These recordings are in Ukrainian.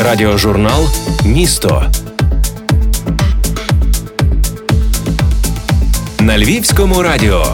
Радіожурнал Місто на Львівському радіо.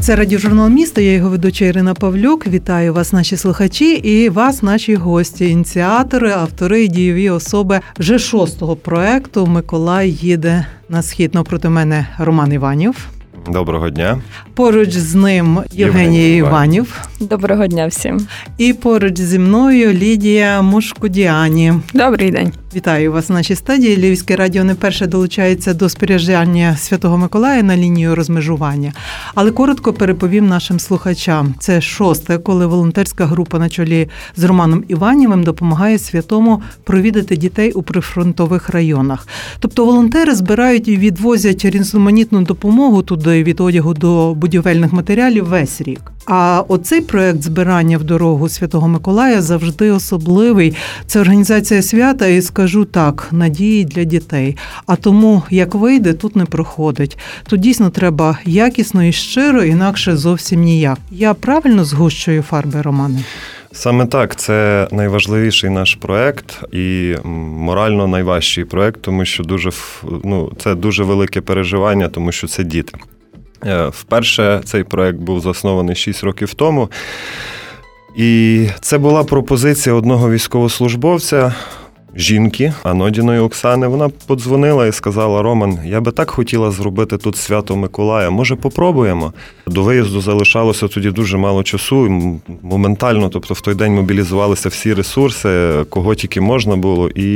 Це радіожурнал місто. Я його ведуча Ірина Павлюк. Вітаю вас, наші слухачі, і вас, наші гості, ініціатори, автори і дієві особи вже шостого проекту Миколай їде на схід. Навпроти мене Роман Іванів. Доброго дня. Поруч з ним Євгеній Іванів. Доброго дня всім. І поруч зі мною Лідія Мушкудіані. Добрий день. Вітаю вас в нашій стадії. Львівське радіо не перше долучається до споряджання Святого Миколая на лінію розмежування. Але коротко переповім нашим слухачам. Це шосте, коли волонтерська група на чолі з Романом Іванівим допомагає святому провідати дітей у прифронтових районах. Тобто волонтери збирають і відвозять різноманітну допомогу туди від одягу до будівельних матеріалів весь рік. А оцей проект збирання в дорогу Святого Миколая завжди особливий. Це організація свята, і скажу так, надії для дітей. А тому, як вийде, тут не проходить. Тут дійсно треба якісно і щиро, інакше зовсім ніяк. Я правильно згущую фарби романи? Саме так, це найважливіший наш проект і морально найважчий проект, тому що дуже ну, це дуже велике переживання, тому що це діти. Е, вперше цей проект був заснований 6 років тому. І це була пропозиція одного військовослужбовця. Жінки Анодіної Оксани, вона подзвонила і сказала: Роман, я би так хотіла зробити тут свято Миколая. Може, попробуємо? До виїзду залишалося тоді дуже мало часу. Моментально, тобто в той день мобілізувалися всі ресурси, кого тільки можна було, і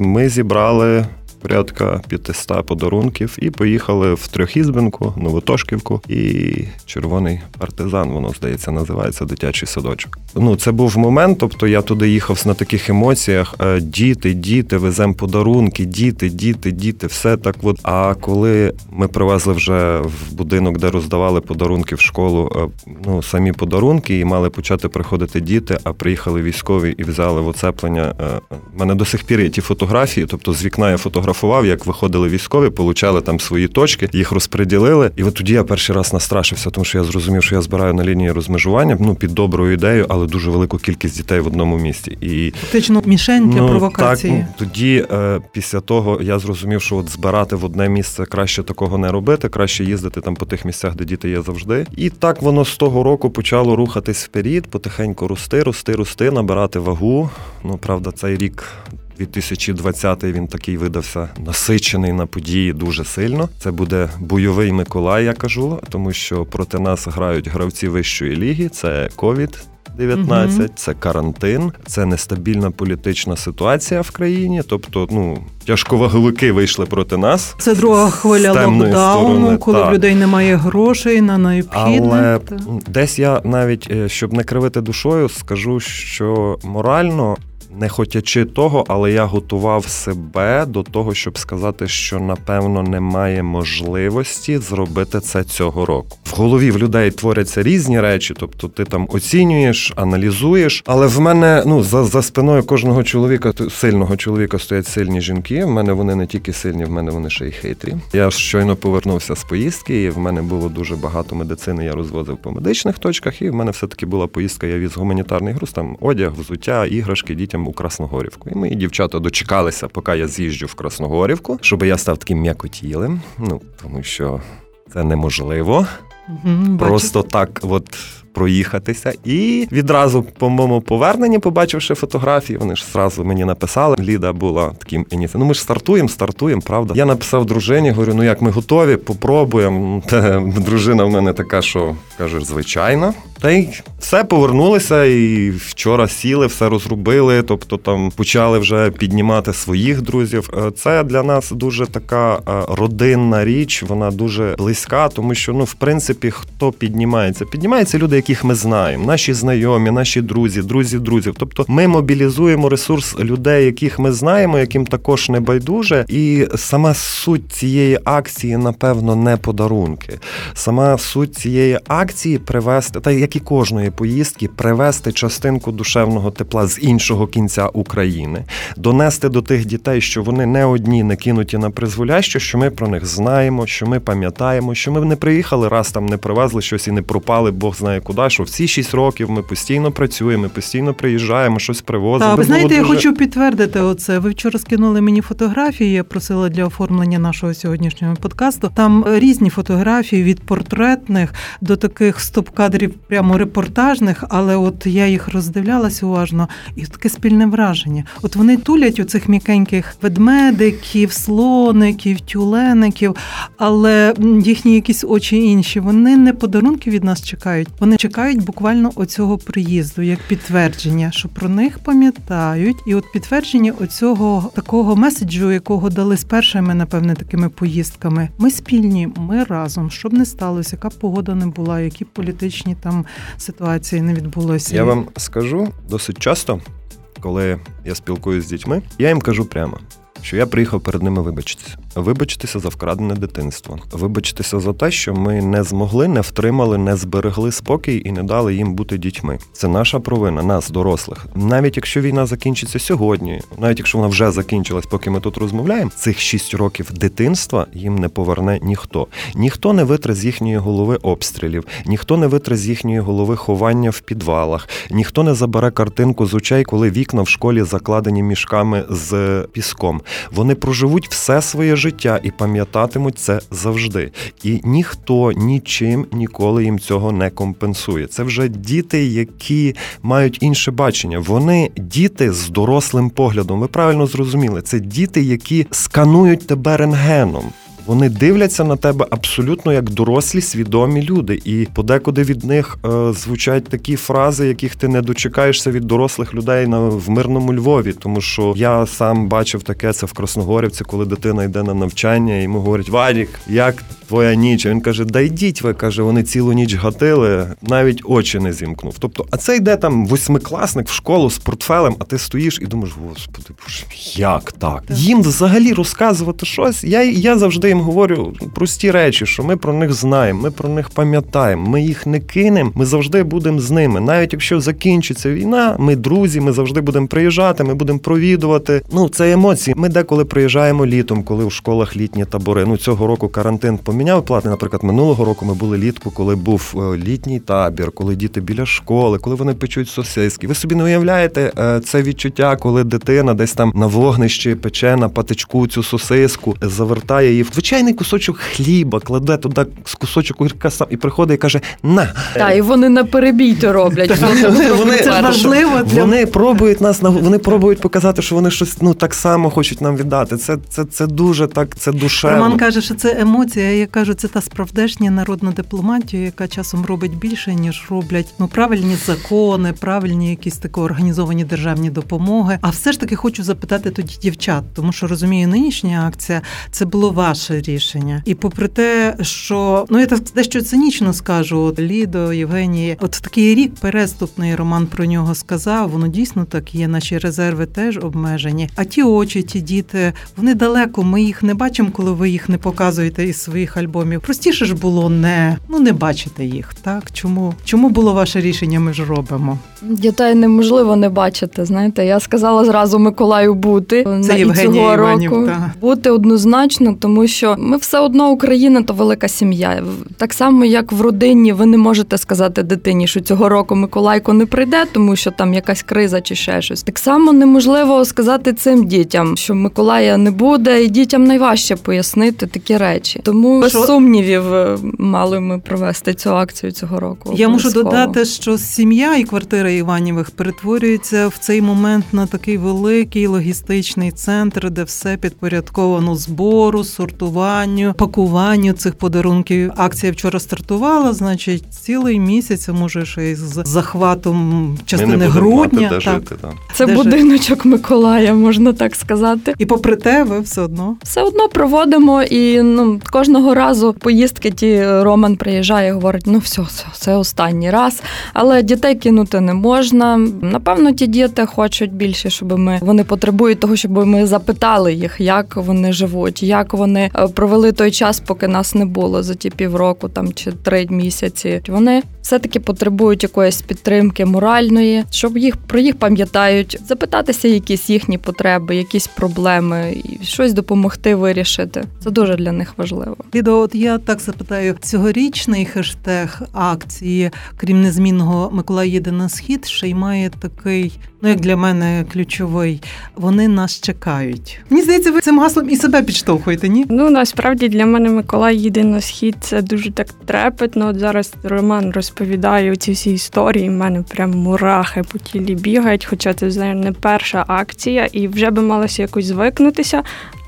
ми зібрали порядка 500 подарунків, і поїхали в Трьохізбинку, Новотошківку і Червоний партизан. Воно здається, називається дитячий садочок. Ну це був момент. Тобто я туди їхав на таких емоціях: е, діти, діти, веземо подарунки, діти, діти, діти, все так. От. А коли ми привезли вже в будинок, де роздавали подарунки в школу, е, ну самі подарунки, і мали почати приходити діти, а приїхали військові і взяли в оцеплення. У е, мене до сих пір є ті фотографії, тобто з вікна я фотографую фотографував, як виходили військові, получали там свої точки, їх розподілили. І от тоді я перший раз настрашився, тому що я зрозумів, що я збираю на лінії розмежування ну під доброю ідеєю, але дуже велику кількість дітей в одному місті. І фактично мішень для ну, провокації. Так, тоді е, після того я зрозумів, що от збирати в одне місце краще такого не робити, краще їздити там по тих місцях, де діти є завжди. І так воно з того року почало рухатись вперед, потихеньку рости, рости, рости, набирати вагу. Ну правда, цей рік 2020 він такий видався насичений на події дуже сильно. Це буде бойовий Миколай, я кажу, тому що проти нас грають гравці вищої ліги. Це ковід. 19 угу. це карантин, це нестабільна політична ситуація в країні. Тобто, ну тяжковаговики вийшли проти нас. Це друга хвиля локдауну, коли так. в людей немає грошей на необхідне. Але десь я навіть е, щоб не кривити душою, скажу, що морально не хотячи того, але я готував себе до того, щоб сказати, що напевно немає можливості зробити це цього року. В голові в людей творяться різні речі, тобто ти там оцінюєш, аналізуєш. Але в мене ну за за спиною кожного чоловіка, сильного чоловіка стоять сильні жінки. В мене вони не тільки сильні, в мене вони ще й хитрі. Я щойно повернувся з поїздки, і в мене було дуже багато медицини. Я розвозив по медичних точках, і в мене все таки була поїздка. Я віз гуманітарний груз, там одяг, взуття, іграшки дітям у Красногорівку. І мої дівчата дочекалися, поки я з'їжджу в Красногорівку, щоб я став таким м'якотілим. Ну тому що це неможливо. Угу, Просто так, от проїхатися. І відразу по моєму поверненні, побачивши фотографії, вони ж зразу мені написали. Ліда була таким ініціативом. Ну ми ж стартуємо, стартуємо, правда. Я написав дружині, говорю, ну як ми готові, попробуємо. Дружина в мене така, що каже, звичайно. Та й все повернулися, і вчора сіли, все розробили. Тобто там почали вже піднімати своїх друзів. Е, це для нас дуже така е, родинна річ, вона дуже близька, тому що ну, в принципі, хто піднімається? Піднімаються люди, яких ми знаємо, наші знайомі, наші друзі, друзі, друзів. Тобто ми мобілізуємо ресурс людей, яких ми знаємо, яким також не байдуже. І сама суть цієї акції, напевно, не подарунки. Сама суть цієї акції привести, та як і кожної поїздки, привезти частинку душевного тепла з іншого кінця України, донести до тих дітей, що вони не одні не кинуті на призволяще, що ми про них знаємо, що ми пам'ятаємо, що ми не приїхали, раз там не привезли щось і не пропали, Бог знає куди. Що в ці шість років ми постійно працюємо, ми постійно приїжджаємо, щось привозимо. Так, ви знаєте, було я хочу підтвердити оце. Ви вчора скинули мені фотографії. Я просила для оформлення нашого сьогоднішнього подкасту. Там різні фотографії від портретних до таких стоп-кадрів, прямо репортажних. Але от я їх роздивлялась уважно, і таке спільне враження. От вони тулять у цих м'якеньких ведмедиків, слоників, тюлеників, але їхні якісь очі інші. Вони не подарунки від нас чекають. Вони чекають буквально оцього приїзду, як підтвердження, що про них пам'ятають, і от підтвердження оцього такого меседжу, якого дали з першими, напевне, такими поїздками. Ми спільні, ми разом, щоб не сталося, яка б погода не була, які політичні там ситуації не відбулося. Я вам скажу досить часто, коли я спілкуюся з дітьми, я їм кажу прямо. Що я приїхав перед ними вибачитися, вибачитися за вкрадене дитинство, вибачитися за те, що ми не змогли, не втримали, не зберегли спокій і не дали їм бути дітьми. Це наша провина, нас, дорослих. Навіть якщо війна закінчиться сьогодні, навіть якщо вона вже закінчилась, поки ми тут розмовляємо, цих шість років дитинства їм не поверне ніхто. Ніхто не витре з їхньої голови обстрілів, ніхто не витре з їхньої голови ховання в підвалах, ніхто не забере картинку з очей, коли вікна в школі закладені мішками з піском. Вони проживуть все своє і пам'ятатимуть це завжди. І ніхто нічим ніколи їм цього не компенсує. Це вже діти, які мають інше бачення. Вони діти з дорослим поглядом. Ви правильно зрозуміли, це діти, які сканують тебе рентгеном. Вони дивляться на тебе абсолютно як дорослі, свідомі люди, і подекуди від них е, звучать такі фрази, яких ти не дочекаєшся від дорослих людей на в мирному Львові. Тому що я сам бачив таке це в Красногорівці, коли дитина йде на навчання, і йому говорять: Вадік, як твоя ніч? А він каже: Да йдіть ви каже, вони цілу ніч гатили, навіть очі не зімкнув. Тобто, а це йде там восьмикласник в школу з портфелем, а ти стоїш і думаєш, господи, боже, як так? Їм взагалі розказувати щось. Я, я завжди їм говорю прості речі, що ми про них знаємо, ми про них пам'ятаємо, ми їх не кинемо, ми завжди будемо з ними. Навіть якщо закінчиться війна, ми друзі, ми завжди будемо приїжджати, ми будемо провідувати. Ну, це емоції. Ми деколи приїжджаємо літом, коли в школах літні табори. Ну цього року карантин поміняв платний. Наприклад, минулого року ми були літку, коли був е, літній табір, коли діти біля школи, коли вони печуть сосиски. Ви собі не уявляєте е, це відчуття, коли дитина десь там на вогнищі пече на патичку цю сосиску, завертає її в звичайний кусочок хліба, кладе туди з кусочок огірка сам і приходить і каже: на Так, і вони на перебій то роблять. вони, Це важливо вони пробують нас на вони пробують показати, що вони щось ну так само хочуть нам віддати. Це це, це дуже так, це душевно. Роман каже, що це емоція. Я кажу, це та справдешня народна дипломатія, яка часом робить більше, ніж роблять ну правильні закони, правильні якісь такі організовані державні допомоги. А все ж таки хочу запитати тоді дівчат, тому що розумію, нинішня акція це було ваше рішення. І попри те, що ну я так дещо цинічно скажу, от Лідо, Євгенії, от такий рік переступний Роман про нього сказав. Воно дійсно так є. Наші резерви теж обмежені. А ті очі, ті діти, вони далеко. Ми їх не бачимо, коли ви їх не показуєте із своїх альбомів. Простіше ж було не ну не бачити їх. Так чому? Чому було ваше рішення? Ми ж робимо. Дітей неможливо не бачити. Знаєте, я сказала зразу Миколаю бути на і цього Іванів, року. так. Бути однозначно, тому що ми все одно Україна то велика сім'я. Так само, як в родині, ви не можете сказати дитині, що цього року Миколайко не прийде, тому що там якась криза чи ще щось. Так само неможливо сказати цим дітям, що Миколая не буде, і дітям найважче пояснити такі речі. Тому без Що- сумнівів е, мали ми провести цю акцію цього року. Я можу додати, що сім'я і квартира Іванівих перетворюється в цей момент на такий великий логістичний центр, де все підпорядковано збору, сортуванню, пакуванню цих подарунків. Акція вчора стартувала, значить, цілий місяць, а може ще й з захватом Ми частини не грудня. мати, де так. жити. Так. Це Де будиночок Миколая, можна так сказати. І попри те, ви все одно Все одно проводимо і ну кожного разу поїздки ті Роман приїжджає, і говорить: ну все, все, це останній раз. Але дітей кинути не можна. Напевно, ті діти хочуть більше, щоб ми вони потребують того, щоб ми запитали їх, як вони живуть, як вони е, провели той час, поки нас не було за ті півроку там чи три місяці. Вони все-таки потребують якоїсь підтримки моральної, щоб їх про їх пам'ятають, запитатися якісь їхні потреби, якісь проблеми, і щось допомогти вирішити. Це дуже для них важливо. Лідо, от я так запитаю, цьогорічний хештег акції, крім незмінного Миколай їде на схід, ще й має такий, ну як для мене, ключовий. Вони нас чекають. Мені здається, ви цим гаслом і себе підштовхуєте, ні? Ну насправді для мене Миколай на схід. Це дуже так трепетно. От зараз Роман розповідає ці всі історії. в мене прям мурахи по тілі бігають, хоча це знаю, не перша акція, і вже би малося якось звикнутися.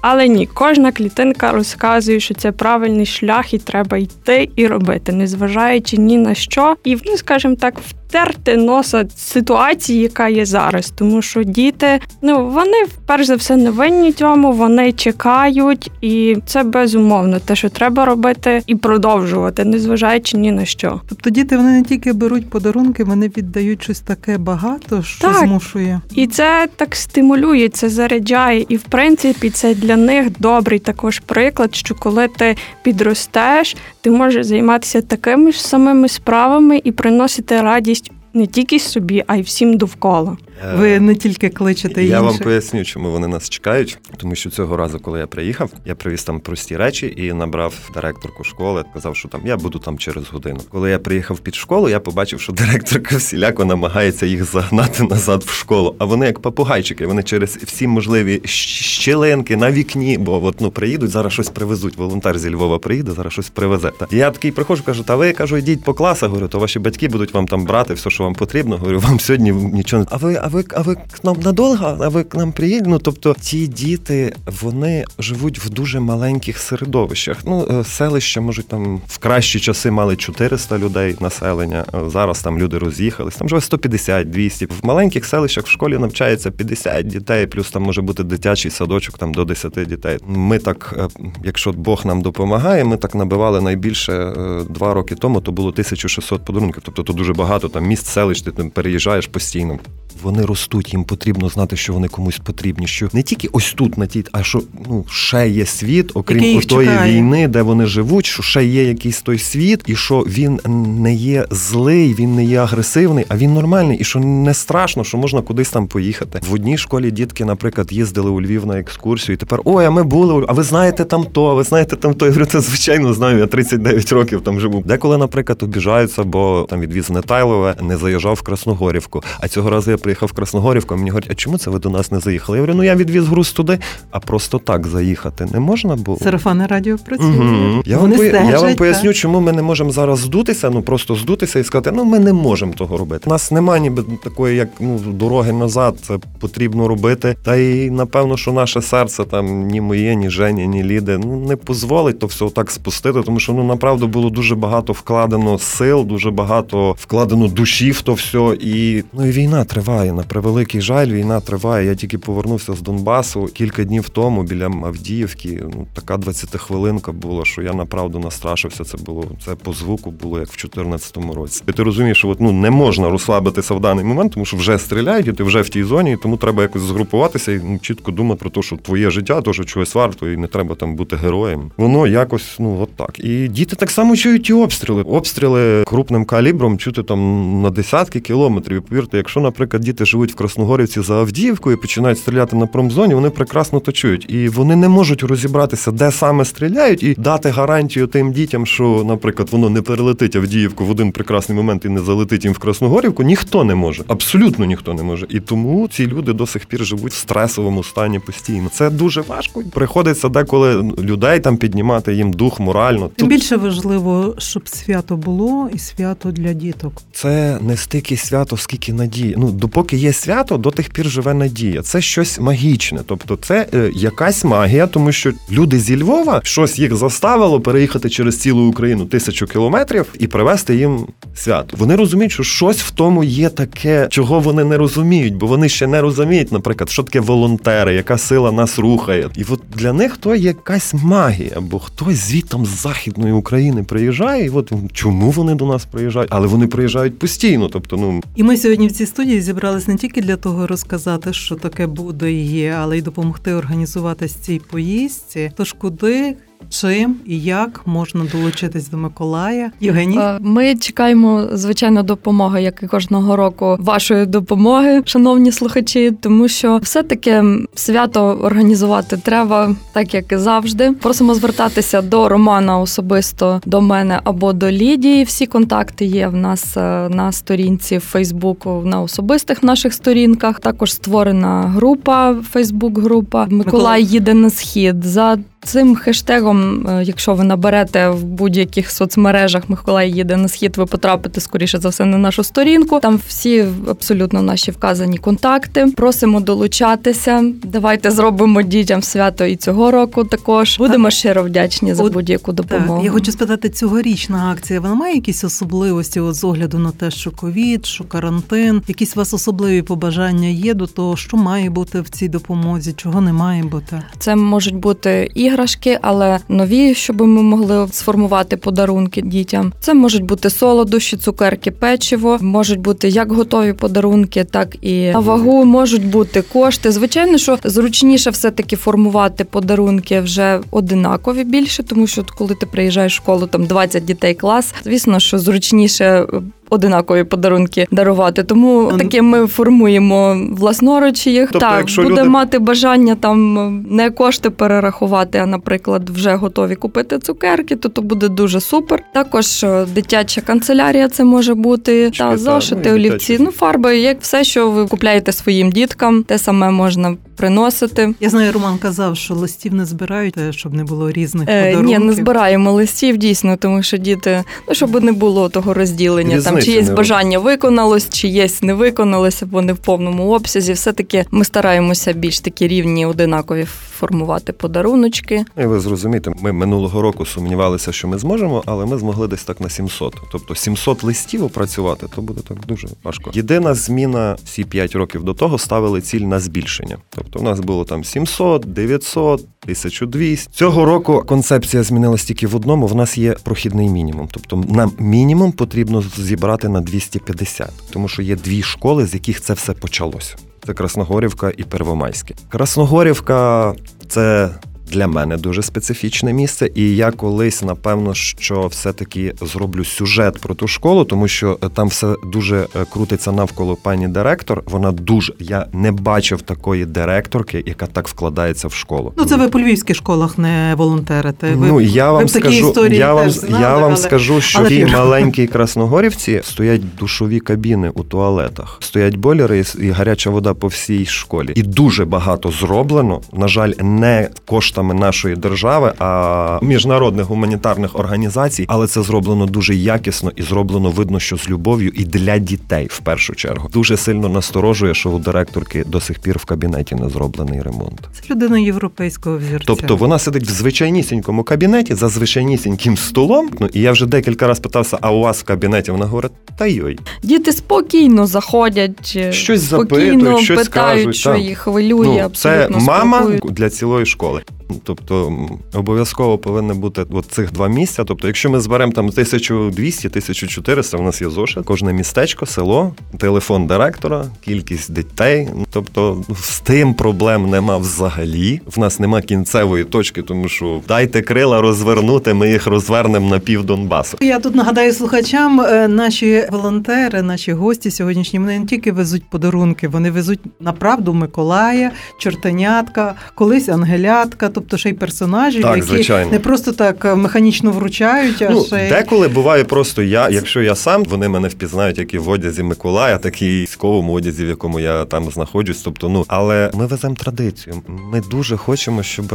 Але ні, кожна клітинка розказує, що це правильний шлях, і треба йти і робити, незважаючи ні на що, і ну, скажімо так, втерти носа ситуації, яка є зараз. Тому що діти, ну вони перш за все не винні цьому, вони чекають, і це безумовно те, що треба робити і продовжувати, незважаючи ні на що. Тобто діти вони не тільки беруть подарунки, вони віддають щось таке багато, що Так. змушує. І це так стимулює, це заряджає. І в принципі, це для них добрий також приклад, що коли ти підростеш, ти можеш займатися такими ж самими справами і приносити радість не тільки собі, а й всім довкола. Ви не тільки кличете Е, Я вам поясню, чому вони нас чекають. Тому що цього разу, коли я приїхав, я привіз там прості речі і набрав директорку школи. Казав, що там я буду там через годину. Коли я приїхав під школу, я побачив, що директорка всіляко намагається їх загнати назад в школу. А вони як попугайчики, вони через всі можливі щілинки на вікні, бо от ну приїдуть, зараз щось привезуть. Волонтер зі Львова приїде, зараз щось привезе. Та я такий приходжу, кажу, та ви кажу, йдіть по класах. Говорю, то ваші батьки будуть вам там брати все, що вам потрібно. Говорю, вам сьогодні нічого не. А ви, а ви, а ви к нам надовго? А ви к нам приїдете? Ну тобто ті діти вони живуть в дуже маленьких середовищах. Ну е, селища можуть там в кращі часи мали 400 людей населення. е, Зараз там люди роз'їхались. Там живе 150, 200. В маленьких селищах в школі навчається 50 дітей, плюс там може бути дитячий садочок там до 10 дітей. Ми так, е, якщо Бог нам допомагає, ми так набивали найбільше два роки тому. То було 1600 подарунків. Тобто то дуже багато там міст, селищ, ти переїжджаєш постійно. Вони ростуть, їм потрібно знати, що вони комусь потрібні. Що не тільки ось тут, на тій, а що ну ще є світ, окрім тої війни, де вони живуть, що ще є якийсь той світ, і що він не є злий, він не є агресивний, а він нормальний, і що не страшно, що можна кудись там поїхати. В одній школі дітки, наприклад, їздили у Львів на екскурсію, і тепер ой, а ми були, а ви знаєте там то, а ви знаєте там то. Я говорю, це звичайно знаю. Я 39 років там живу. Деколи, наприклад, обіжаються, бо там відвіз Нетайлове, не заїжджав в Красногорівку. А цього разу я приїхав в Красногорівку, мені говорять, а чому це ви до нас не заїхали? Я говорю, ну я відвіз груз туди, а просто так заїхати не можна було. Сарафани радіо працює. Угу. Я, вам, Вони пое- я вам поясню, так. чому ми не можемо зараз здутися, ну просто здутися і сказати, ну ми не можемо того робити. У нас немає ніби такої, як ну, дороги назад, це потрібно робити. Та й напевно, що наше серце там ні моє, ні Жені, ні Ліди, ну не дозволить то все так спустити, тому що ну направду було дуже багато вкладено сил, дуже багато вкладено душі в то все. І ну і війна триває. На превеликий жаль, війна триває. Я тільки повернувся з Донбасу кілька днів тому біля Авдіївки. Ну така 20 хвилинка була, що я направду настрашився. Це було це по звуку було як в 2014 році. І ти розумієш, що от, ну не можна розслабитися в даний момент, тому що вже стріляють, і ти вже в тій зоні, і тому треба якось згрупуватися і ну, чітко думати про те, що твоє життя теж чогось варто, і не треба там бути героєм. Воно якось ну от так. І діти так само чують і обстріли. Обстріли крупним калібром чути там на десятки кілометрів. І повірте, якщо, наприклад, діти живуть в Красногорівці за Авдіївкою і починають стріляти на промзоні, вони прекрасно то чують. І вони не можуть розібратися, де саме стріляють, і дати гарантію тим дітям, що, наприклад, воно не перелетить Авдіївку в один прекрасний момент і не залетить їм в Красногорівку. Ніхто не може. Абсолютно ніхто не може. І тому ці люди до сих пір живуть в стресовому стані постійно. Це дуже важко. Приходиться деколи людей там піднімати їм дух морально. Тим більше важливо, щоб свято було і свято для діток. це не стільки свято, скільки надії. Ну, до, поки є свято, до тих пір живе надія. Це щось магічне. Тобто, це е, якась магія, тому що люди зі Львова щось їх заставило переїхати через цілу Україну тисячу кілометрів і привезти їм свято. Вони розуміють, що щось в тому є таке, чого вони не розуміють, бо вони ще не розуміють, наприклад, що таке волонтери, яка сила нас рухає. І от для них то якась магія, бо хтось звідтам з західної України приїжджає, і от чому вони до нас приїжджають, але вони приїжджають постійно. Тобто, ну І ми сьогодні в цій студії зібрались не тільки для того розказати, що таке буде і є, але й допомогти організувати цій поїздці. Тож куди, чим і як можна долучитись до Миколая? Євгеній? Е, Ми чекаємо, звичайно, допомоги, як і кожного року, вашої допомоги, шановні слухачі, тому що все-таки свято організувати треба, так як і завжди. Просимо звертатися до Романа особисто до мене або до Лідії. Всі контакти є в нас е, на сторінці в Фейсбуку, на особистих наших сторінках. Також створена група, Фейсбук-група Миколай їде на схід. За Цим хештегом, е, якщо ви наберете в будь-яких соцмережах Миколай їде на схід, ви потрапите скоріше за все на нашу сторінку. Там всі абсолютно наші вказані контакти. Просимо долучатися. Давайте зробимо дітям свято і цього року. Також будемо щиро вдячні за будь-яку допомогу. Так, я хочу спитати, цьогорічна акція вона має якісь особливості от, з огляду на те, що ковід, що карантин, якісь у вас особливі побажання є до того, що має бути в цій допомозі, чого не має бути. Це можуть бути іграшки, але нові, щоб ми могли сформувати подарунки дітям. Це можуть бути солодощі, цукерки, печиво, можуть бути як готові подарунки, так і на вагу. Можуть бути кошти. Звичайно, що зручніше все-таки формувати подарунки вже одинакові більше, тому що коли ти приїжджаєш в школу, там 20 дітей клас. Звісно, що зручніше одинакові подарунки дарувати. Тому Ну, таке ми формуємо власноруч їх. Тобто, так, буде люди- мати бажання там не кошти перерахувати, а, наприклад, вже готові купити цукерки, то то буде дуже супер. Також е, дитяча канцелярія це може бути Чки, та та, зошити, ну, олівці, дитячі. ну фарби, як все, що ви купляєте своїм діткам, те саме можна приносити. Я знаю, Роман казав, що листів не збирають, е, щоб не було різних Е, ні, не збираємо листів дійсно, тому що діти, ну щоб не було того розділення, там Різниці чиєсь бажання виконалось, чиєсь не виконалось, або не в повному обсязі. Все таки ми стараємося більш такі рівні, одинакові формувати подаруночки. І ви зрозумієте, ми минулого року сумнівалися, що ми зможемо, але ми змогли десь так на 700. Тобто 700 листів опрацювати, то буде так дуже важко. Єдина зміна всі 5 років до того ставили ціль на збільшення. Тобто, у нас було там 700, 900, 1200. Цього року концепція змінилась тільки в одному. В нас є прохідний мінімум. Тобто, нам мінімум потрібно зібрати на 250, тому що є дві школи, з яких це все почалося. Це Красногорівка і Первомайське. Красногорівка це для мене дуже специфічне місце, і я колись напевно що все-таки зроблю сюжет про ту школу, тому що е, там все дуже е, крутиться навколо пані директор. Вона дуже я не бачив такої директорки, яка так вкладається в школу. Ну, це ви по львівських школах не волонтерите. Ви, ну я вам такі скажу, історії я вам знали, я вам але- скажу, що але в маленькій Красногорівці стоять душові кабіни у туалетах, стоять бойлери і- гаряча вода по всій школі. І дуже багато зроблено. На жаль, не коштами нашої держави, а міжнародних гуманітарних організацій, але це зроблено дуже якісно і зроблено видно, що з любов'ю і для дітей в першу чергу. Дуже сильно насторожує, що у директорки до сих пір в кабінеті не зроблений ремонт. Це людина європейського взірця. Тобто вона сидить в звичайнісінькому кабінеті за звичайнісіньким столом. Ну і я вже декілька разів питався, а у вас в кабінеті? Вона говорить, та йой, Діти спокійно заходять, е, Щось спокійно запитують, щось питають, кажуть, що так. їх хвилює. ну, це мама спілкують. для цілої школи. Тобто обов'язково повинні бути от цих два місця. Тобто, якщо ми зберемо там 1200, 1400, в нас є зошит, кожне містечко, село, телефон директора, кількість дітей. Тобто з тим проблем нема взагалі. В нас нема кінцевої точки, тому що дайте крила розвернути, ми їх розвернемо на пів Донбасу. Я тут нагадаю слухачам, е, наші волонтери, наші гості сьогоднішні, вони не тільки везуть подарунки, вони везуть направду Миколая, чортенятка, колись ангелятка. Тобто ще й персонажів, Так, які звичайно. не просто так е, механічно вручають, а Ну, ще й- деколи буває просто я, якщо я сам, вони мене впізнають, як і в одязі Миколая, так і в військовому одязі, в якому я там знаходжусь. Тобто, ну але ми веземо традицію. Ми дуже хочемо, щоб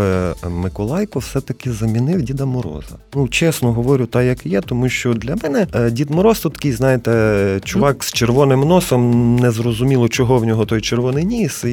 Миколайко все-таки замінив Діда Мороза. Ну чесно говорю, так як є, тому що для мене е, Дід Мороз то такий, знаєте, чувак з червоним носом, незрозуміло, чого в нього той червоний ніс, і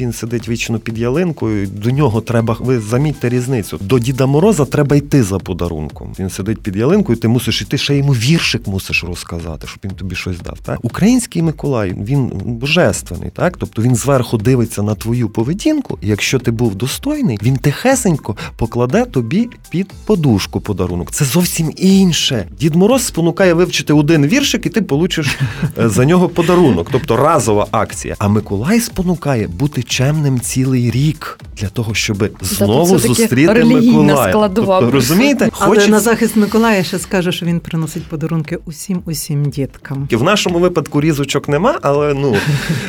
він сидить вічно під ялинкою. До нього треба, ви замітьте різницю. До Діда Мороза треба йти за подарунком. Він сидить під ялинкою, ти мусиш іти, ще йому віршик мусиш розказати, щоб він тобі щось дав. Так? Український Миколай, він божественний, так? Тобто він зверху дивиться на твою поведінку, і якщо ти був достойний, він тихесенько покладе тобі під подушку подарунок. Це зовсім інше. Дід Мороз спонукає вивчити один віршик, і ти получиш е, за нього подарунок, тобто разова акція. А Миколай спонукає бути чемним цілий рік для того, щоб знову це таки зустріти релігійна Миколая. складова Тобто, розумієте, Але Хочеться- на захист Миколая ще скаже, що він приносить подарунки усім усім діткам. В нашому випадку різочок нема, але ну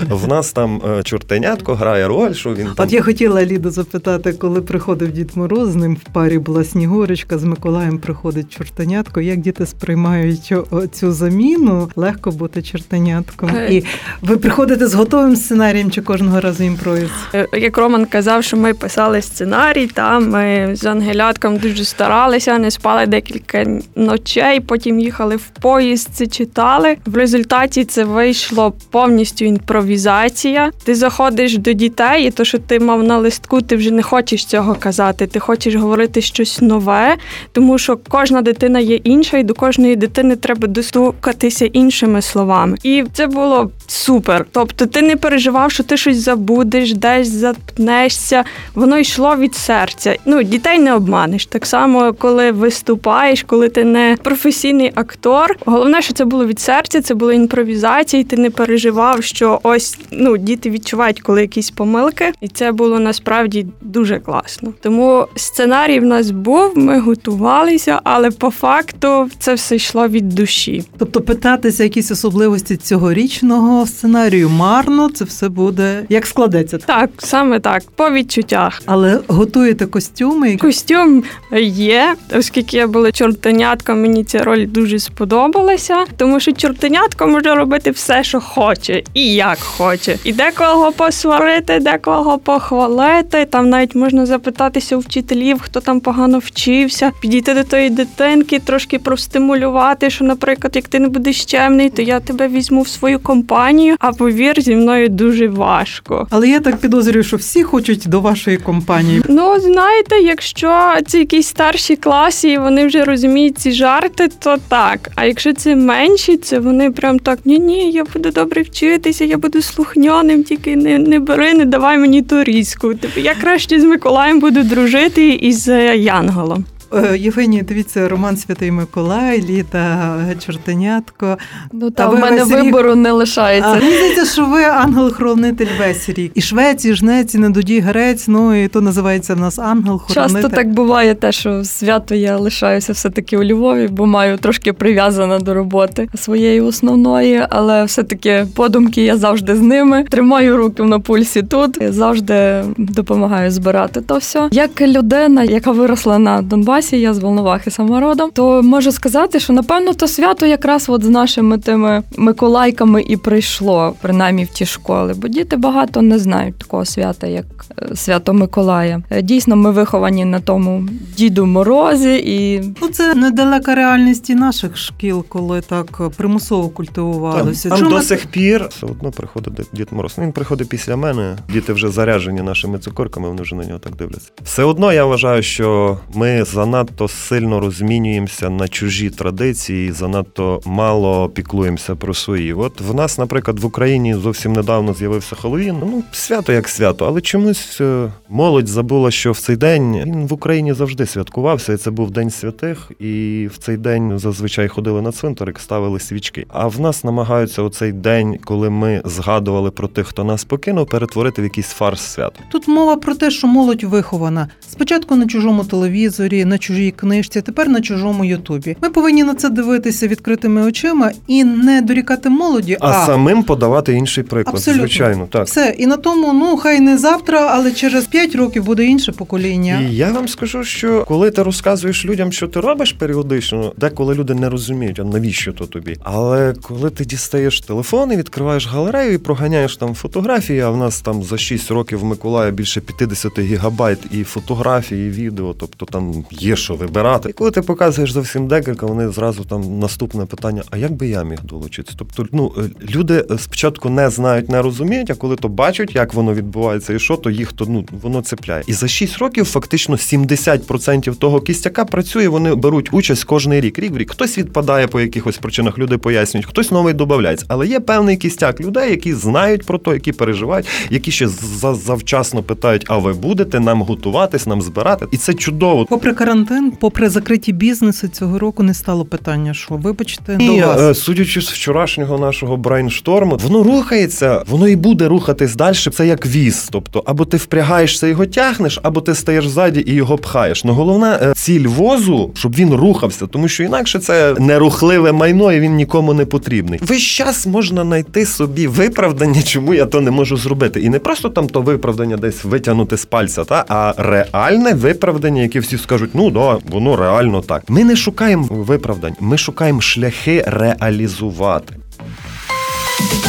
в нас там е, чортенятко грає роль, що він там. От я хотіла Ліду запитати, коли приходив Дід Мороз, з ним в парі була Снігурочка, з Миколаєм приходить чортенятко. Як діти сприймають цю заміну? Легко бути чортенятком. Е. І ви приходите з готовим сценарієм чи кожного разу імпровіз? Е, Як Роман казав, що ми писали сценарій, там ми з ангелятком дуже старалися, не спали декілька ночей, потім їхали в поїзд, це читали. В результаті це вийшло повністю імпровізація. Ти заходиш до дітей, і то, що ти мав на листку, ти вже не хочеш цього казати. Ти хочеш говорити щось нове, тому що кожна дитина є інша, і до кожної дитини треба достукатися іншими словами. І це було супер. Тобто, ти не переживав, що ти щось забудеш, десь запнешся. Воно йшло від серця. Ну, дітей не обманеш. Так само, коли виступаєш, коли ти не професійний актор. Головне, що це було від серця, це була імпровізація, і ти не переживав, що ось ну діти відчувають, коли якісь помилки, і це було насправді дуже класно. Тому сценарій в нас був, ми готувалися, але по факту це все йшло від душі. Тобто питатися якісь особливості цьогорічного сценарію марно, це все буде як складеться. Так, саме так, по відчуттях. Але готуєте костюми, Костюм є, оскільки я була чортенятком, мені ця роль дуже сподобалася, тому що чортенятко може робити все, що хоче, і як хоче. І декого посварити, декого похвалити. Там навіть можна запитатися у вчителів, хто там погано вчився, підійти до тої дитинки, трошки простимулювати, що, наприклад, як ти не будеш чемний, то я тебе візьму в свою компанію. А повір, зі мною дуже важко. Але я так підозрюю, що всі хочуть до вашої компанії. Ну, знаєте, якщо це якісь старші класи, і вони вже розуміють ці жарти, то так. А якщо це менші, це вони прям так: ні, ні, я буду добре вчитися, я буду слухняним, тільки не, не бери, не давай мені ту різку. Типу, я краще з Миколаєм буду дружити із з Янголом. Е, Євгенія, дивіться, Роман Святий Миколай, Літа Чортенятко. Ну Та та в мене весь рік- вибору не лишається. мені здається, що ви ангел-хоронитель весь рік. І швець, і жнець, і недодій грець, ну і то називається в нас ангел-хоронитель. Часто так буває, те, що свято я лишаюся все-таки у Львові, бо маю трошки прив'язана до роботи своєї основної, але все-таки подумки я завжди з ними. Тримаю руки на пульсі тут, завжди допомагаю збирати то все. Як людина, яка виросла на Донбасі, я з Волновахи сама родом, то можу сказати, що напевно то свято якраз от з нашими тими Миколайками і прийшло, принаймні в ті школи, бо діти багато не знають такого свята, як е, свято Миколая. Е, Дійсно, ми виховані на тому діду Морозі, і Ну, це недалека реальність і наших шкіл, коли так примусово культивувалося. Там Чому до сих пір все одно приходить Дід- Мороз. Ну, Він приходить після мене. Діти вже заряжені нашими цукорками, вони вже на нього так дивляться. Все одно я вважаю, що ми занадто сильно розмінюємося на чужі традиції, занадто мало піклуємося про свої. От в нас, наприклад, в Україні зовсім недавно з'явився Хеллоуін. Ну, свято як свято, але чомусь е, молодь забула, що в цей день він в Україні завжди святкувався, і це був День святих, і в цей день зазвичай ходили на цвинтарик, ставили свічки. А в нас намагаються оцей день, коли ми згадували про тих, хто нас покинув, перетворити в якийсь фарс свято. Тут мова про те, що молодь вихована спочатку на чужому телевізорі, на на чужій книжці, тепер на чужому Ютубі. Ми повинні на це дивитися відкритими очима і не дорікати молоді, А, самим подавати інший приклад. Абсолютно. Звичайно, так. все. І на тому, ну хай не завтра, але через 5 років буде інше покоління. І я вам скажу, що коли ти розказуєш людям, що ти робиш періодично, деколи люди не розуміють, а навіщо то тобі. Але коли ти дістаєш телефон і відкриваєш галерею і проганяєш там фотографії, а в нас там за 6 років в Миколаї більше 50 гігабайт і фотографії, і відео, тобто там є що вибирати. І коли ти показуєш зовсім декілька, вони зразу там наступне питання: а як би я міг долучитися? Тобто, ну е, люди спочатку не знають, не розуміють, а коли то бачать, як воно відбувається і що, то їх то ну воно цепляє. І за 6 років фактично 70% того кістяка працює. Вони беруть участь кожний рік. Рік в рік. Хтось відпадає по якихось причинах, люди пояснюють, хтось новий додається. Але є певний кістяк людей, які знають про то, які переживають, які ще за- завчасно питають: а ви будете нам готуватись, нам збирати? І це чудово. Попри карантин, попри закриті бізнеси, цього року не стало питання, що вибачте І, до вас. е, судячи з вчорашнього нашого брейншторму, воно рухається, воно і буде рухатись далі. Це як віз. Тобто, або ти впрягаєшся його тягнеш, або ти стаєш ззаді і його пхаєш. Ну головна е, ціль возу, щоб він рухався, тому що інакше це нерухливе майно, і він нікому не потрібний. Весь час можна знайти собі виправдання, чому я то не можу зробити. І не просто там то виправдання десь витягнути з пальця, та а реальне виправдання, яке всі скажуть, ну да, воно реально так. Ми не шукаємо виправдань, ми шукаємо шляхи реалізувати.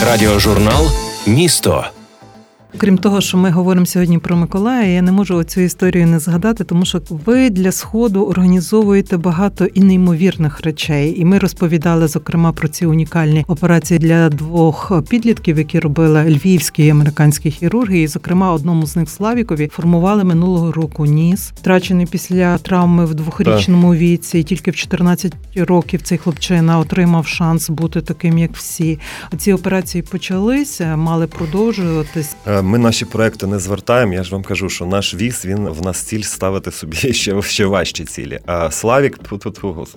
Радіожурнал Місто. Крім того, що ми говоримо сьогодні про Миколая, я не можу цю історію не згадати, тому що ви для сходу організовуєте багато і неймовірних речей. І ми розповідали зокрема про ці унікальні операції для двох підлітків, які робили львівські і американські хірурги. І, зокрема, одному з них Славікові формували минулого року ніс, втрачений після травми в двохрічному віці. І тільки в 14 років цей хлопчина отримав шанс бути таким, як всі. Ці операції почалися, мали продовжуватись. Ми наші проекти не звертаємо. Я ж вам кажу, що наш віз він в нас ціль ставити собі ще, ще важчі цілі. А Славік,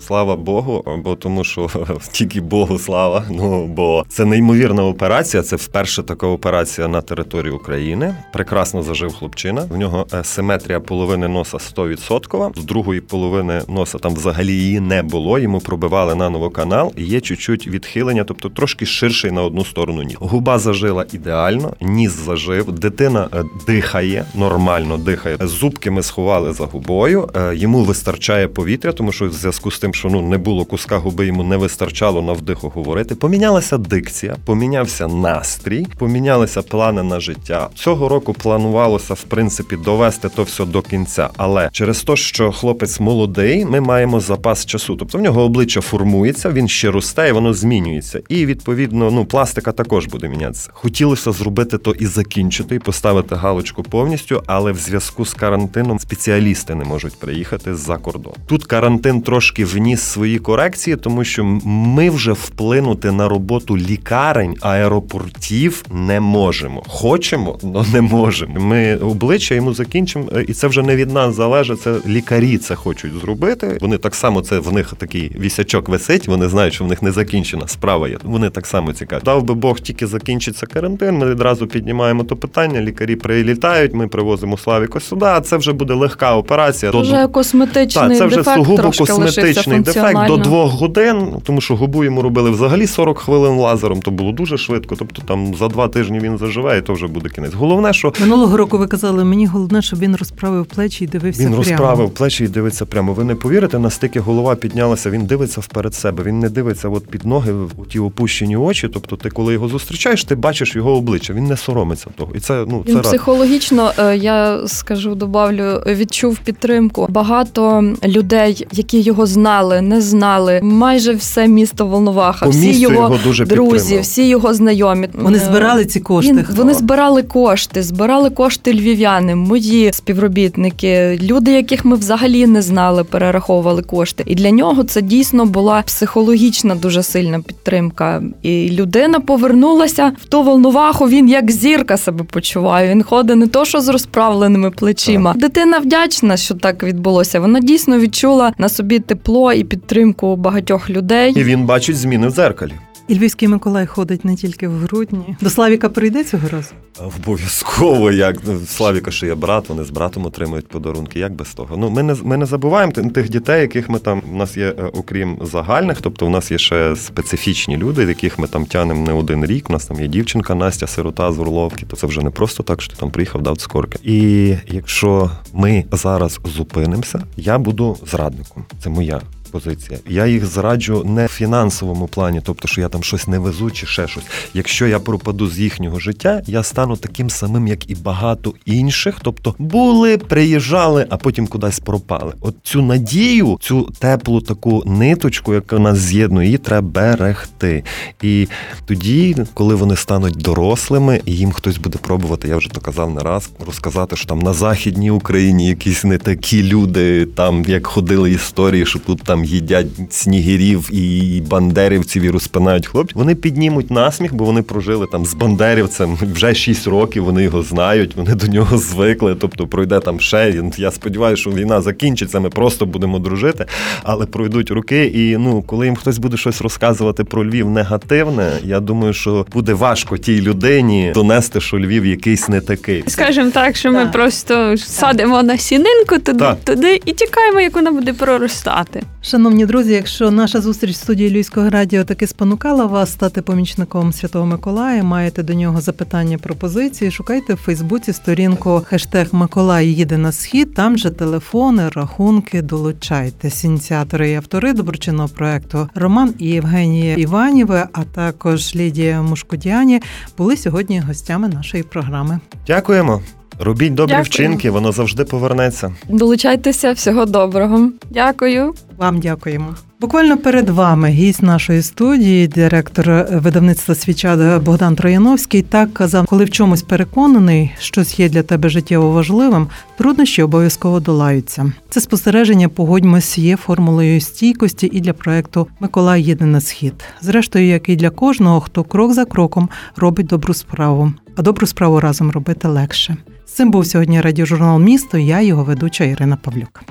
слава Богу, бо тому що тільки Богу слава. Ну бо це неймовірна операція. Це вперше така операція на території України. Прекрасно зажив хлопчина. В нього е, симетрія половини носа 100%. З другої половини носа там взагалі її не було. Йому пробивали наново канал. Є чуть-чуть відхилення, тобто трошки ширший на одну сторону ніг. Губа зажила ідеально, ніс зажив, дитина е, дихає, нормально дихає. Зубки ми сховали за губою. Е, Йому вистачає повітря, тому що в зв'язку з тим, що ну не було куска губи, йому не вистачало на вдиху говорити. Помінялася дикція, помінявся настрій, помінялися плани на життя. Цього року планувалося в принципі довести то все до кінця, але через те, що хлопець молодий, ми маємо запас часу. Тобто в нього обличчя формується, він ще росте, і воно змінюється. І відповідно, ну пластика також буде мінятися. Хотілося зробити то і закінчити, і поставити галочку повністю, але в зв'язку з карантином спеціалісти не можуть приїхати з-за кордону. Тут карантин трошки вніс свої корекції, тому що ми вже вплинути на роботу лікарень, аеропортів не можемо. Хочемо, але не можемо. Ми обличчя йому закінчимо, е, і це вже не від нас залежить. Це лікарі це хочуть зробити. Вони так само це в них такий вісячок висить. Вони знають, що в них не закінчена справа є. Вони так само цікаві. Дав би Бог, тільки закінчиться карантин. Ми відразу піднімаємо то питання. Лікарі прилітають. Ми привозимо Славіка сюди. А це вже буде легка операція. Це вже косметичний Так, це вже дефект сугубо косметичний дефект до двох годин, тому що губу йому робили взагалі 40 хвилин лазером, то було дуже швидко. Тобто там за два тижні він заживе, і то вже буде кінець. Головне, що Минулого року ви казали, мені головне, щоб він розправив плечі і дивився він прямо. розправив плечі і дивиться прямо. Ви не повірите, настільки голова піднялася, він дивиться вперед себе. Він не дивиться от під ноги у ті опущені очі. Тобто, ти коли його зустрічаєш, ти бачиш його обличчя. Він не соромиться того. І це ну це рад. психологічно, е, я скажу, добавлю, відчув підтримку. Багато людей, які його знали, не знали. Майже все місто Волноваха, По всі його, його дуже друзі, підтримали. всі його знайомі. Вони Е, збирали ці кошти. Він, вони збирали кошти, збирали кошти львів'яни, мої співробітники, люди, яких ми взагалі не знали, перераховували кошти. І для нього це дійсно була психологічна дуже сильна підтримка. І людина повернулася в ту волноваху. Він як зірка себе почуває. Він ходить не то, що з розправленими плечима. Дитина вдячна, що так відбулося. Вона дійсно відчула на собі тепло і підтримку багатьох людей. І він бачить зміни в дзеркалі. І Львівський Миколай ходить не тільки в грудні. До Славіка прийде цього разу? Обов'язково, як ну, Славіка, що є брат, вони з братом отримують подарунки. Як без того? Ну ми не ми не забуваємо тих дітей, яких ми там у нас є, е, окрім загальних, тобто у нас є ще специфічні люди, яких ми там тянемо не один рік. У нас там є дівчинка Настя, сирота з Орловки, то це вже не просто так, що ти там приїхав, дав цукорки. І якщо ми зараз зупинимося, я буду зрадником. Це моя позиція. Я їх зраджу не в фінансовому плані, тобто, що я там щось не везу чи ще щось. Якщо я пропаду з їхнього життя, я стану таким самим, як і багато інших. Тобто були, приїжджали, а потім кудись пропали. От цю надію, цю теплу таку ниточку, яка нас з'єднує, її треба берегти. І тоді, коли вони стануть дорослими, і їм хтось буде пробувати, я вже то казав не раз, розказати, що там на західній Україні якісь не такі люди, там як ходили історії, що тут там їдять снігирів і бандерівців і розпинають хлопців, вони піднімуть насміх, бо вони прожили там з бандерівцем вже 6 років. Вони його знають, вони до нього звикли. Тобто пройде там ще. Я сподіваюся, що війна закінчиться. Ми просто будемо дружити, але пройдуть роки. І ну, коли їм хтось буде щось розказувати про Львів негативне, я думаю, що буде важко тій людині донести, що Львів якийсь не такий. Скажемо так, що ми просто садимо на сінинку туди, туди і чекаємо, як вона буде проростати. Шановні друзі, якщо наша зустріч в студії Львівського радіо таки спонукала вас стати помічником Святого Миколая, маєте до нього запитання, пропозиції, шукайте в Фейсбуці сторінку хештег Миколай їде на схід. Там же телефони, рахунки, долучайтесь. Ініціатори і автори доброчинного проекту Роман і Євгенія Іваніве, а також Лідія Мушкудяні були сьогодні гостями нашої програми. Дякуємо. Робіть добрі Дякую. вчинки, воно завжди повернеться. Долучайтеся, всього доброго. Дякую. Вам дякуємо. Буквально перед вами гість нашої студії, директор видавництва свіча Богдан Трояновський, так казав, коли в чомусь переконаний, щось є для тебе життєво важливим, труднощі обов'язково долаються. Це спостереження погодьмось є формулою стійкості і для проекту Миколай їде на схід. Зрештою, як і для кожного, хто крок за кроком робить добру справу, а добру справу разом робити легше. Цим був сьогодні радіожурнал місто. Я його ведуча Ірина Павлюк.